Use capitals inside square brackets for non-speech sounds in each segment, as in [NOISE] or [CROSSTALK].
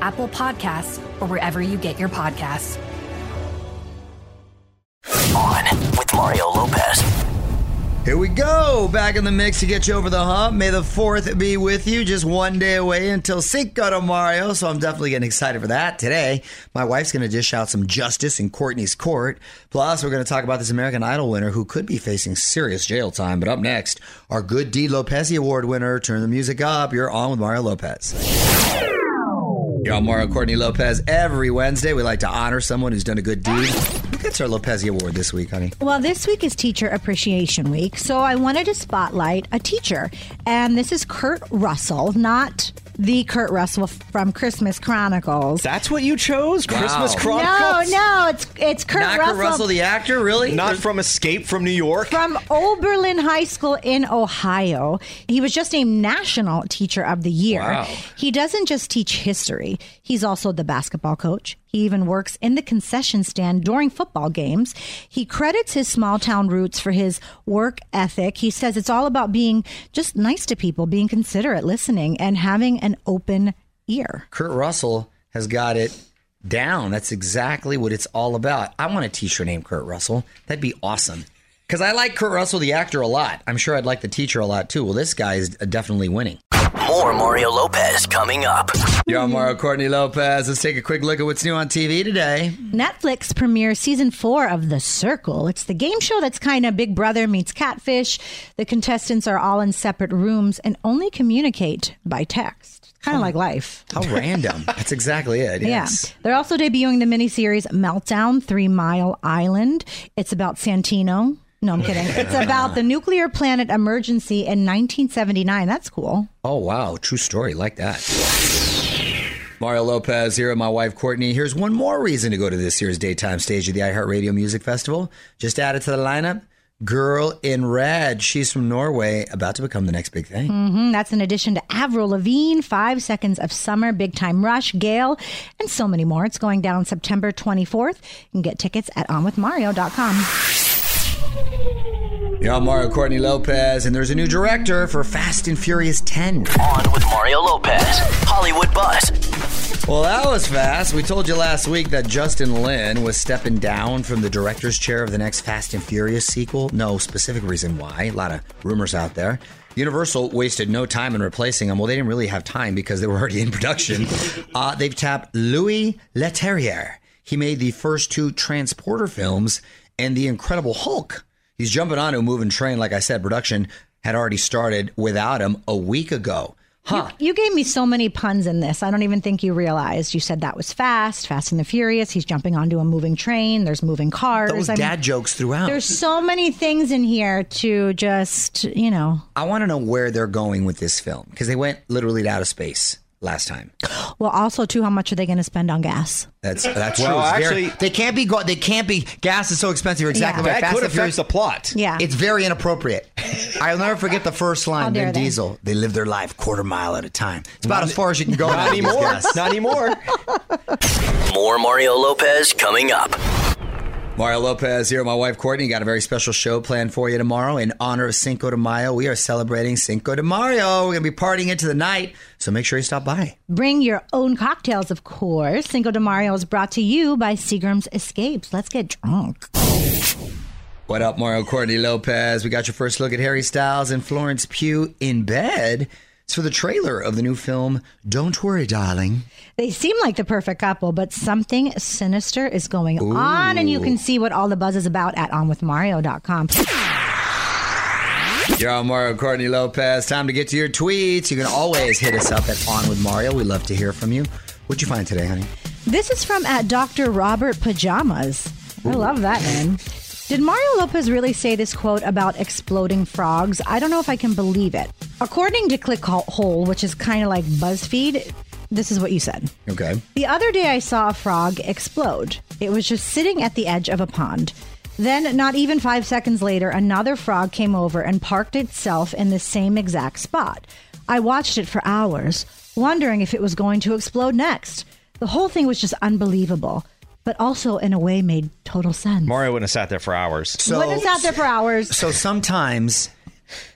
Apple Podcasts, or wherever you get your podcasts. On with Mario Lopez. Here we go. Back in the mix to get you over the hump. May the 4th be with you. Just one day away until Cinco de Mario. So I'm definitely getting excited for that. Today, my wife's going to dish out some justice in Courtney's court. Plus, we're going to talk about this American Idol winner who could be facing serious jail time. But up next, our Good Deed Lopez Award winner. Turn the music up. You're on with Mario Lopez. You're on Mario Courtney Lopez. Every Wednesday, we like to honor someone who's done a good deed. Who gets our Lopez Award this week, honey? Well, this week is Teacher Appreciation Week, so I wanted to spotlight a teacher. And this is Kurt Russell, not the Kurt Russell from Christmas Chronicles. That's what you chose? Christmas Chronicles? No, no, it's it's Kurt Not Russell. Kurt Russell, the actor, really? Not from Escape from New York? from Oberlin High School in Ohio. He was just named National Teacher of the Year. Wow. He doesn't just teach history, he's also the basketball coach. He even works in the concession stand during football games. He credits his small town roots for his work ethic. He says it's all about being just nice to people, being considerate, listening, and having an open ear. Kurt Russell has got it down. That's exactly what it's all about. I want a teacher named Kurt Russell. That'd be awesome. Because I like Kurt Russell, the actor, a lot. I'm sure I'd like the teacher a lot too. Well, this guy is definitely winning. More Mario Lopez coming up. You're on Mario Courtney Lopez. Let's take a quick look at what's new on TV today. Netflix premieres season four of The Circle. It's the game show that's kind of Big Brother meets Catfish. The contestants are all in separate rooms and only communicate by text. Kind of like life. How random. [LAUGHS] That's exactly it. Yes. Yeah. They're also debuting the miniseries Meltdown Three Mile Island. It's about Santino. No, I'm kidding. It's about the nuclear planet emergency in 1979. That's cool. Oh, wow. True story. Like that. Mario Lopez here with my wife Courtney. Here's one more reason to go to this year's daytime stage of the iHeartRadio Music Festival. Just added to the lineup, Girl in Red. She's from Norway, about to become the next big thing. Mm, That's in addition to Avril Lavigne, Five Seconds of Summer, Big Time Rush, GAYLE, and so many more. It's going down September 24th. You can get tickets at onwithmario.com. On Mario Courtney Lopez, and there's a new director for Fast and Furious 10. On with Mario Lopez. Hollywood Buzz. Well, that was fast. We told you last week that Justin Lin was stepping down from the director's chair of the next Fast and Furious sequel. No specific reason why. A lot of rumors out there. Universal wasted no time in replacing him. Well, they didn't really have time because they were already in production. [LAUGHS] Uh, they've tapped Louis Leterrier. He made the first two Transporter films and The Incredible Hulk. He's jumping onto a moving train. Like I said, production had already started without him a week ago. Huh. You gave me so many puns in this. I don't even think you realized. You said that was fast, Fast and the Furious. He's jumping onto a moving train. There's moving cars. Those I mean, dad jokes throughout. There's so many things in here to just, you know. I want to know where they're going with this film because they went literally to outer space last time. Well, also too, how much are they going to spend on gas? That's that's Well, true. It's very- actually- they can't be. Go- they can't be. Gas is so expensive. You're exactly Yeah. right. That Fast could and affect Furious- the plot. Yeah. It's very inappropriate. I'll never forget the first line. Vin they. Diesel. They live their life quarter mile at a time. It's about as far as you can go. Not anymore. guys. Not anymore. More Mario Lopez coming up. Mario Lopez here. My wife Courtney got a very special show planned for you tomorrow in honor of Cinco de Mayo. We are celebrating Cinco de Mayo. We're gonna be partying into the night, so make sure you stop by. Bring your own cocktails, of course. Cinco de Mario is brought to you by Seagram's Escapes. Let's get drunk. What up, Mario Courtney Lopez? We got your first look at Harry Styles and Florence Pugh in bed. It's for the trailer of the new film Don't Worry, Darling. They seem like the perfect couple, but something sinister is going on, and you can see what all the buzz is about at onwithmario.com. You're on Mario Courtney Lopez. Time to get to your tweets. You can always hit us up at On With Mario. We love to hear from you. What'd you find today, honey? This is from at Dr. Robert Pajamas. I love that name. Did Mario Lopez really say this quote about exploding frogs? I don't know if I can believe it. According to ClickHole, which is kind of like BuzzFeed, this is what you said. Okay. The other day I saw a frog explode. It was just sitting at the edge of a pond. Then, not even five seconds later, another frog came over and parked itself in the same exact spot. I watched it for hours, wondering if it was going to explode next. The whole thing was just unbelievable, but also in a way made total sense. Mario wouldn't have sat there for hours. So, Wouldn't have sat there for hours. so sometimes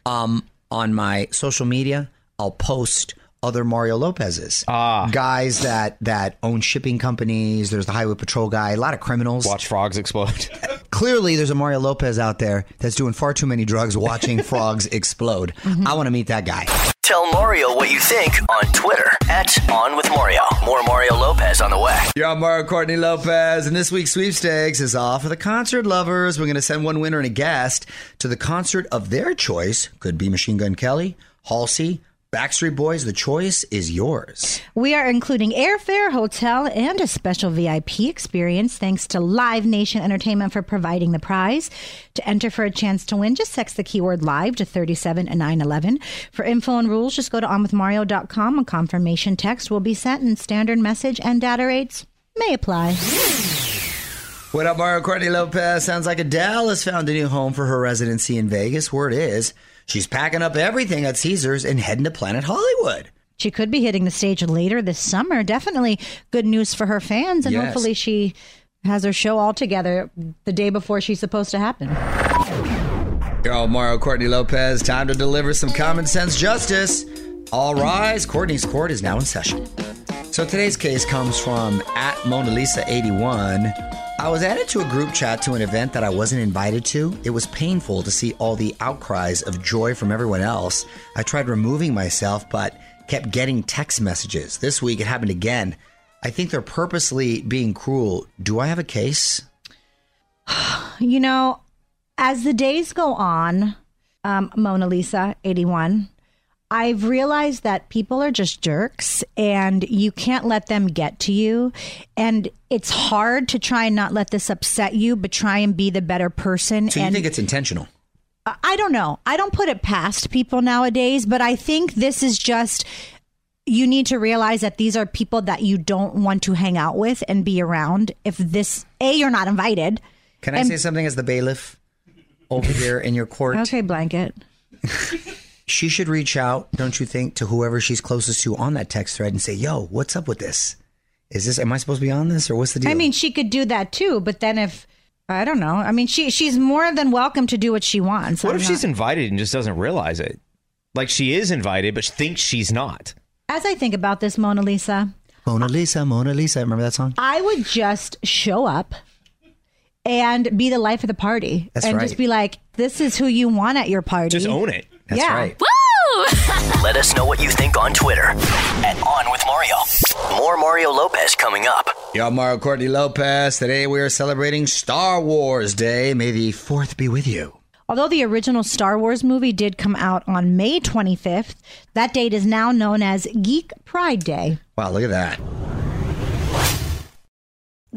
um, on my social media, I'll post other Mario Lopez's. Ah. Guys that, that own shipping companies. There's the Highway Patrol guy, a lot of criminals. Watch frogs explode. [LAUGHS] Clearly, there's a Mario Lopez out there that's doing far too many drugs watching [LAUGHS] frogs explode. I want to meet that guy. Tell Mario what you think on Twitter at On With Mario. More Mario Lopez on the way. You're on Mario Courtney Lopez, and this week's sweepstakes is all for the concert lovers. We're going to send one winner and a guest to the concert of their choice. Could be Machine Gun Kelly, Halsey, Backstreet Boys. The choice is yours. We are including airfare, hotel, and a special VIP experience thanks to Live Nation Entertainment for providing the prize. To enter for a chance to win, just text the keyword live to 37 and 911. For info and rules, just go to onwithmario.com. A confirmation text will be sent, and standard message and data rates may apply. What up, Mario Courtney Lopez? Sounds like Adele has found a new home for her residency in Vegas. Word is she's packing up everything at Caesars and heading to Planet Hollywood. She could be hitting the stage later this summer. Definitely good news for her fans, and Yes. hopefully she has her show all together the day before she's supposed to happen. Yo, Mario Courtney Lopez, time to deliver some common sense justice. All rise, Courtney's court is now in session. So today's case comes from at Mona Lisa 81. I was added to a group chat to an event that I wasn't invited to. It was painful to see all the outcries of joy from everyone else. I tried removing myself, but kept getting text messages. This week it happened again. I think they're purposely being cruel. Do I have a case? [SIGHS] You know, as the days go on, um, Mona Lisa, 81, I've realized that people are just jerks and you can't let them get to you. And it's hard to try and not let this upset you, but try and be the better person. So you and think it's intentional? I don't know. I don't put it past people nowadays, but I think this is just you need to realize that these are people that you don't want to hang out with and be around. If this, A, you're not invited. Can I And- say something as the bailiff over here in your court? [LAUGHS] Okay, blanket. [LAUGHS] She should reach out, don't you think, to whoever she's closest to on that text thread and say, "Yo, what's up with this? Is this? Am I supposed to be on this, or what's the deal?" I mean, she could do that too, but then if I don't know, I mean, she she's more than welcome to do what she wants. What I'm if she's invited and just doesn't realize it? Like she is invited, but she thinks she's not. as I think about this, Mona Lisa, Mona Lisa, Mona Lisa. Remember that song? I would just show up and be the life of the party, That's and right. just be like, "This is who you want at your party." Just own it. That's Yeah. right. Woo! [LAUGHS] Let us know what you think on Twitter at On With Mario. More Mario Lopez coming up. Yo, Mario Courtney Lopez. Today we are celebrating Star Wars Day. May the fourth be with you. Although the original Star Wars movie did come out on May 25th, that date is now known as Geek Pride Day. Wow, look at that.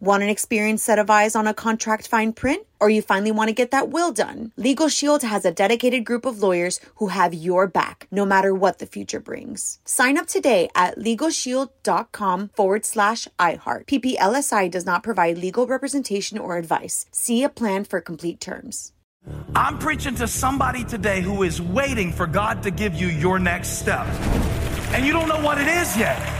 Want an experienced set of eyes on a contract fine print? Or you finally want to get that will done? Legal Shield has a dedicated group of lawyers who have your back, no matter what the future brings. Sign up today at LegalShield.com forward slash iHeart. PPLSI does not provide legal representation or advice. See a plan for complete terms. I'm preaching to somebody today who is waiting for God to give you your next step. And you don't know what it is yet.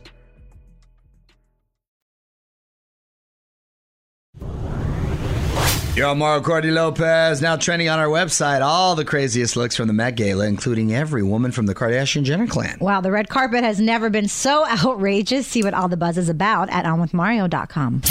Yo, Mario Courtney Lopez, now trending on our website. All the craziest looks from the Met Gala, including every woman from the Kardashian Jenner clan. Wow, the red carpet has never been so [LAUGHS] outrageous. See what all the buzz is about at onwithmario.com.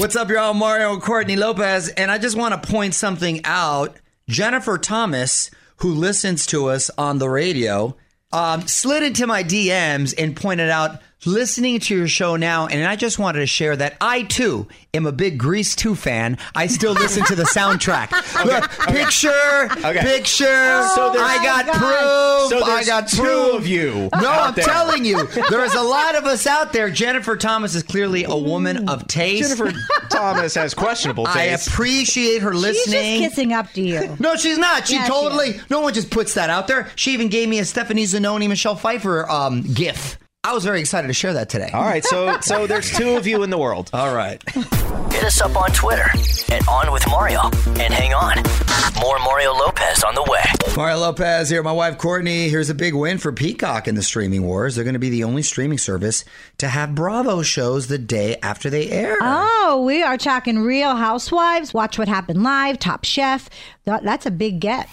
What's up, y'all? Mario Courtney Lopez, and I just want to point something out. Jennifer Thomas, who listens to us on the radio, um, slid into my DMs and pointed out listening to your show now, and I just wanted to share that I too am a big Grease 2 fan. I still listen to the [LAUGHS] soundtrack. Okay, Look, okay. picture, Okay. picture. So I got Oh proof. So I got two proof. of you No, I'm there. telling you, [LAUGHS] there's a lot of us out there. Jennifer Thomas is clearly a woman of taste. Jennifer Thomas has questionable [LAUGHS] taste. I appreciate her listening. She's just kissing up to you. No, she's not. She Yeah, she totally. no one just puts that out there. She even gave me a Stephanie Zinone, Michelle Pfeiffer um, gif. I was very excited to share that today. All right, so so there's two of you in the world. All right. Hit us up on Twitter at On With Mario. And hang on, more Mario Lopez on the way. Mario Lopez here. My wife Courtney. Here's a big win for Peacock in the streaming wars. They're going to be the only streaming service to have Bravo shows the day after they air. Oh, we are talking Real Housewives. Watch what happened live. Top Chef. That's a big get.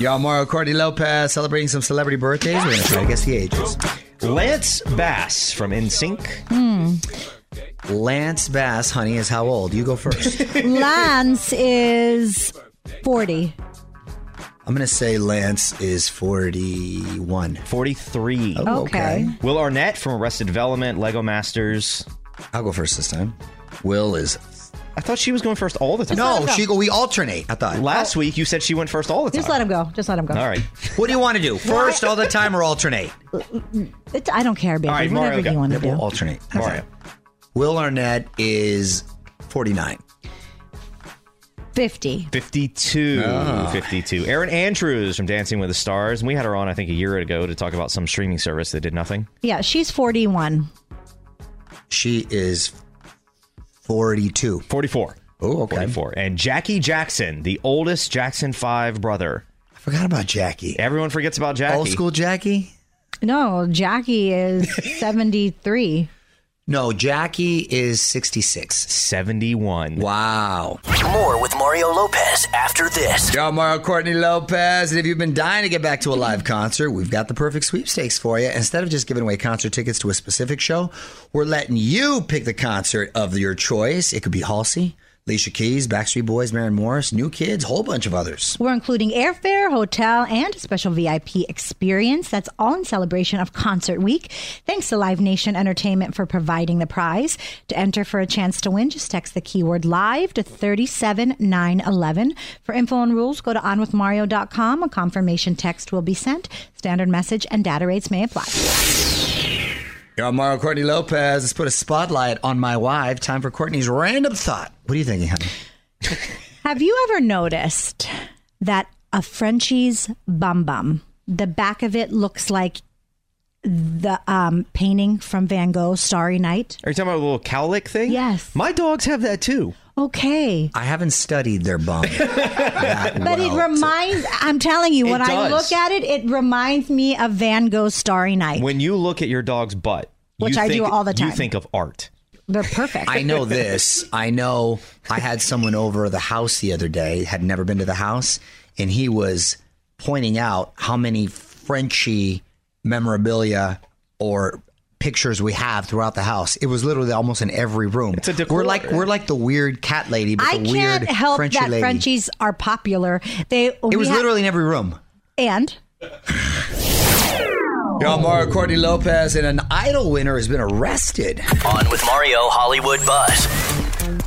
Y'all, Mario Courtney Lopez celebrating some celebrity birthdays. We're going to try to guess the ages. Lance Bass from NSYNC. Hmm. Lance Bass, honey, is how old? You go first. [LAUGHS] Lance is 40. I'm going to say Lance is 41. 43. Oh, okay. Will Arnett from Arrested Development, Lego Masters. I'll go first this time. Will is. I thought she was going first all the time. No, she go. We alternate. I thought. Last week you said she went first all the time. Just let him go. Just let him go. All right. What do you want to do? First all the time or alternate? It, I don't care, baby. All right, Whatever Mario, go. you want to We'll do. alternate. Mario. Will Arnett is 49. 50. 52. Ah. 52. Erin Andrews from Dancing with the Stars. And we had her on, I think, a year ago to talk about some streaming service that did nothing. Yeah, she's 41. She is 42. 44. Oh, okay. 44. And Jackie Jackson, the oldest Jackson 5 brother. I forgot about Jackie. Everyone forgets about Jackie. Old school Jackie? No, Jackie is [LAUGHS] 73. No, Jackie is 66. 71. Wow. More with Mario Lopez after this. Yo, Mario Courtney Lopez. And if you've been dying to get back to a live concert, we've got the perfect sweepstakes for you. Instead of just giving away concert tickets to a specific show, we're letting you pick the concert of your choice. It could be Halsey, Alicia Keys, Backstreet Boys, Maren Morris, New Kids, whole bunch of others. We're including airfare, hotel, and a special VIP experience. That's all in celebration of Concert Week. Thanks to Live Nation Entertainment for providing the prize. To enter for a chance to win, just text the keyword live to 37911. For info and rules, go to onwithmario.com. A confirmation text will be sent. Standard message and data rates may apply. Yo, Mario Courtney Lopez. Let's put a spotlight on my wife. Time for Courtney's random thought. What are you thinking, honey? [LAUGHS] Have you ever noticed that a Frenchie's bum bum, the back of it looks like the um, painting from Van Gogh's Starry Night? Are you talking about a little cowlick thing? Yes. My dogs have that too. Okay. I haven't studied their bum. [LAUGHS] that But it well. reminds, I'm telling you, It when I look at it, it reminds me of Van Gogh's Starry Night. When you look at your dog's butt, Which you I do all the time, You time. think of art. They're perfect. I know this. I know I had someone over the house the other day, had never been to the house, and he was pointing out how many Frenchy memorabilia or pictures we have throughout the house. It was literally almost in every room. It's a decor. We're like we're like the weird cat lady, but I the weird can't help Frenchy that lady. Frenchies are popular. They it was literally in every room. and [LAUGHS] Yo, Mario Courtney Lopez and an idol winner has been arrested. On with Mario Hollywood Buzz.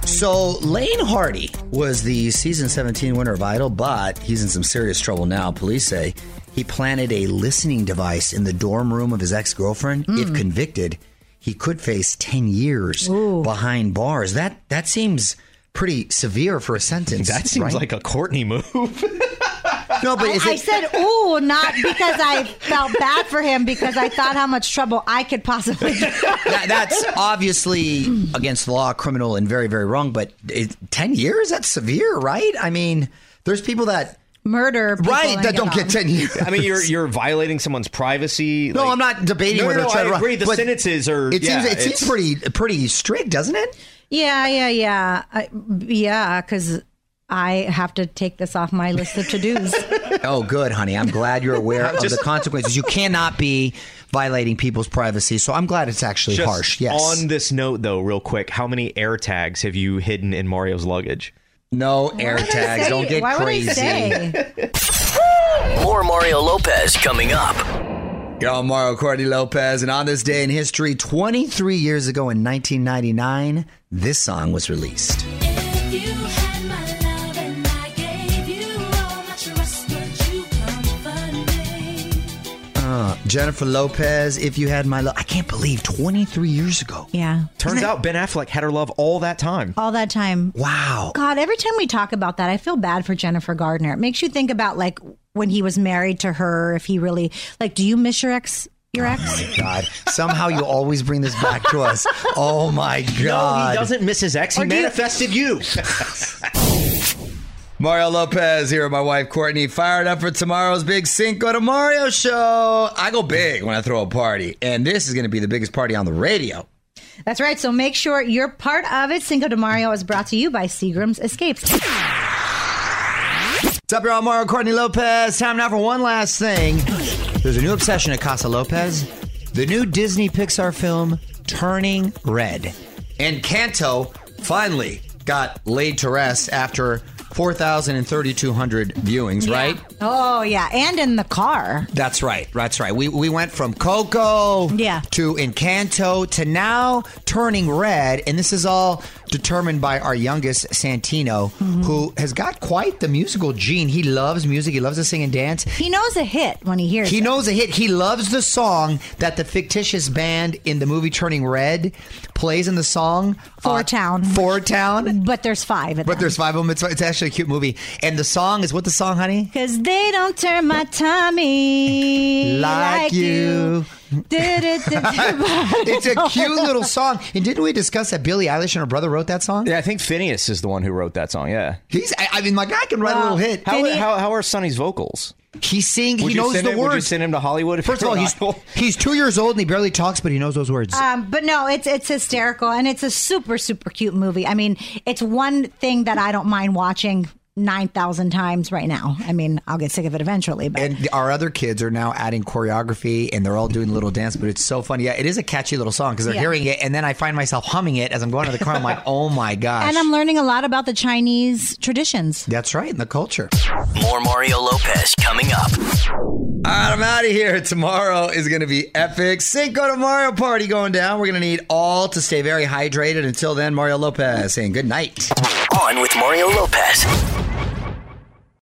So Laine Hardy was the season 17 winner of Idol, but he's in some serious trouble now. Police say he planted a listening device in the dorm room of his ex-girlfriend. Hmm. If convicted, he could face 10 years behind bars. That that seems pretty severe for a sentence. That seems right? like a Courtney move. [LAUGHS] no, but I, is I it, said, "Ooh," not because I felt bad for him, because I thought how much trouble I could possibly get. [LAUGHS] that, that's obviously against the law, criminal, and very, very wrong. But it, 10 years? That's severe, right? I mean, there's people that murder, people right, that don't get 10 years. I mean, you're you're violating someone's privacy. No, like- I'm not debating No, no, whether no, it's right I or wrong, agree. The but sentences are. It yeah, seems it seems pretty pretty strict, doesn't it? Yeah, yeah, yeah, I, yeah. Because I have to take this off my list of to dos. [LAUGHS] Oh, good, honey. I'm glad you're aware of the consequences. You cannot be violating people's privacy, so I'm glad it's actually Just harsh. Yes. On this note, though, real quick, how many air tags have you hidden in Mario's luggage? No air tags. Don't get Why crazy. [LAUGHS] More Mario Lopez coming up. Yo, I'm Mario Courtney Lopez, and on this day in history, 23 years ago in 1999, this song was released. Jennifer Lopez, if you had my love. I can't believe 23 years ago. Yeah. Turns Isn't it- out Ben Affleck had her love all that time. all that time. Wow. God, every time we talk about that, I feel bad for Jennifer Gardner. It makes you think about like when he was married to her. If he really like, do you miss your ex? Your oh ex? Oh my God. Somehow you always bring this back to us. Oh my god! No, God. he doesn't miss his ex. He Or do you- manifested you. [LAUGHS] Mario Lopez here with my wife Courtney, fired up for tomorrow's big Cinco de Mario show. I go big when I throw a party, and this is going to be the biggest party on the radio. That's right. So make sure you're part of it. Cinco de Mario is brought to you by Seagram's Escapes. What's up, y'all? Mario Courtney Lopez. Time now for one last thing. There's a new obsession at Casa Lopez. The new Disney Pixar film, Turning Red. Encanto finally got laid to rest after 4,000 and 3,200 viewings, right? Oh yeah, and in the car. That's right. That's right. We we went from Coco Yeah. to Encanto to now turning red, and this is all determined by our youngest Santino, Mm-hmm. who has got quite the musical gene. He loves music. He loves to sing and dance. He knows a hit when he hears it. He it. knows a hit. He loves the song that the fictitious band in the movie Turning Red plays in the song. Four Town. Four Town. But there's five of them. But there's five of them. It's, it's actually a cute movie. And the song is what the song, honey? Cause they don't turn my tummy [LAUGHS] Like like, you. It's a cute little song. And didn't we discuss that Billie Eilish and her brother wrote that song? Yeah, I think Finneas is the one who wrote that song. Yeah. He's. I, I mean, my guy can write a little hit. How, how, how are Sonny's vocals? He's sing. Would he knows the him, Would you words. send him to Hollywood? First of all, he's he's two years old and he barely talks, but he knows those words. Um, but no, it's it's hysterical and it's a super super cute movie. I mean, it's one thing that I don't mind watching nine thousand times right now. I mean, I'll get sick of it eventually, but and our other kids are now adding choreography and they're all doing a little dance, but it's so funny. Yeah, it is a catchy little song because they're Yeah. hearing it, and then I find myself humming it as I'm going to the car. I'm like, [LAUGHS] oh my gosh. and I'm learning a lot about the Chinese traditions. That's right, and the culture. More Mario Lopez coming up. All right, I'm out of here. Tomorrow is going to be epic. Cinco de Mario party going down. We're going to need all to stay very hydrated. Until then, Mario Lopez saying good night. On with Mario Lopez.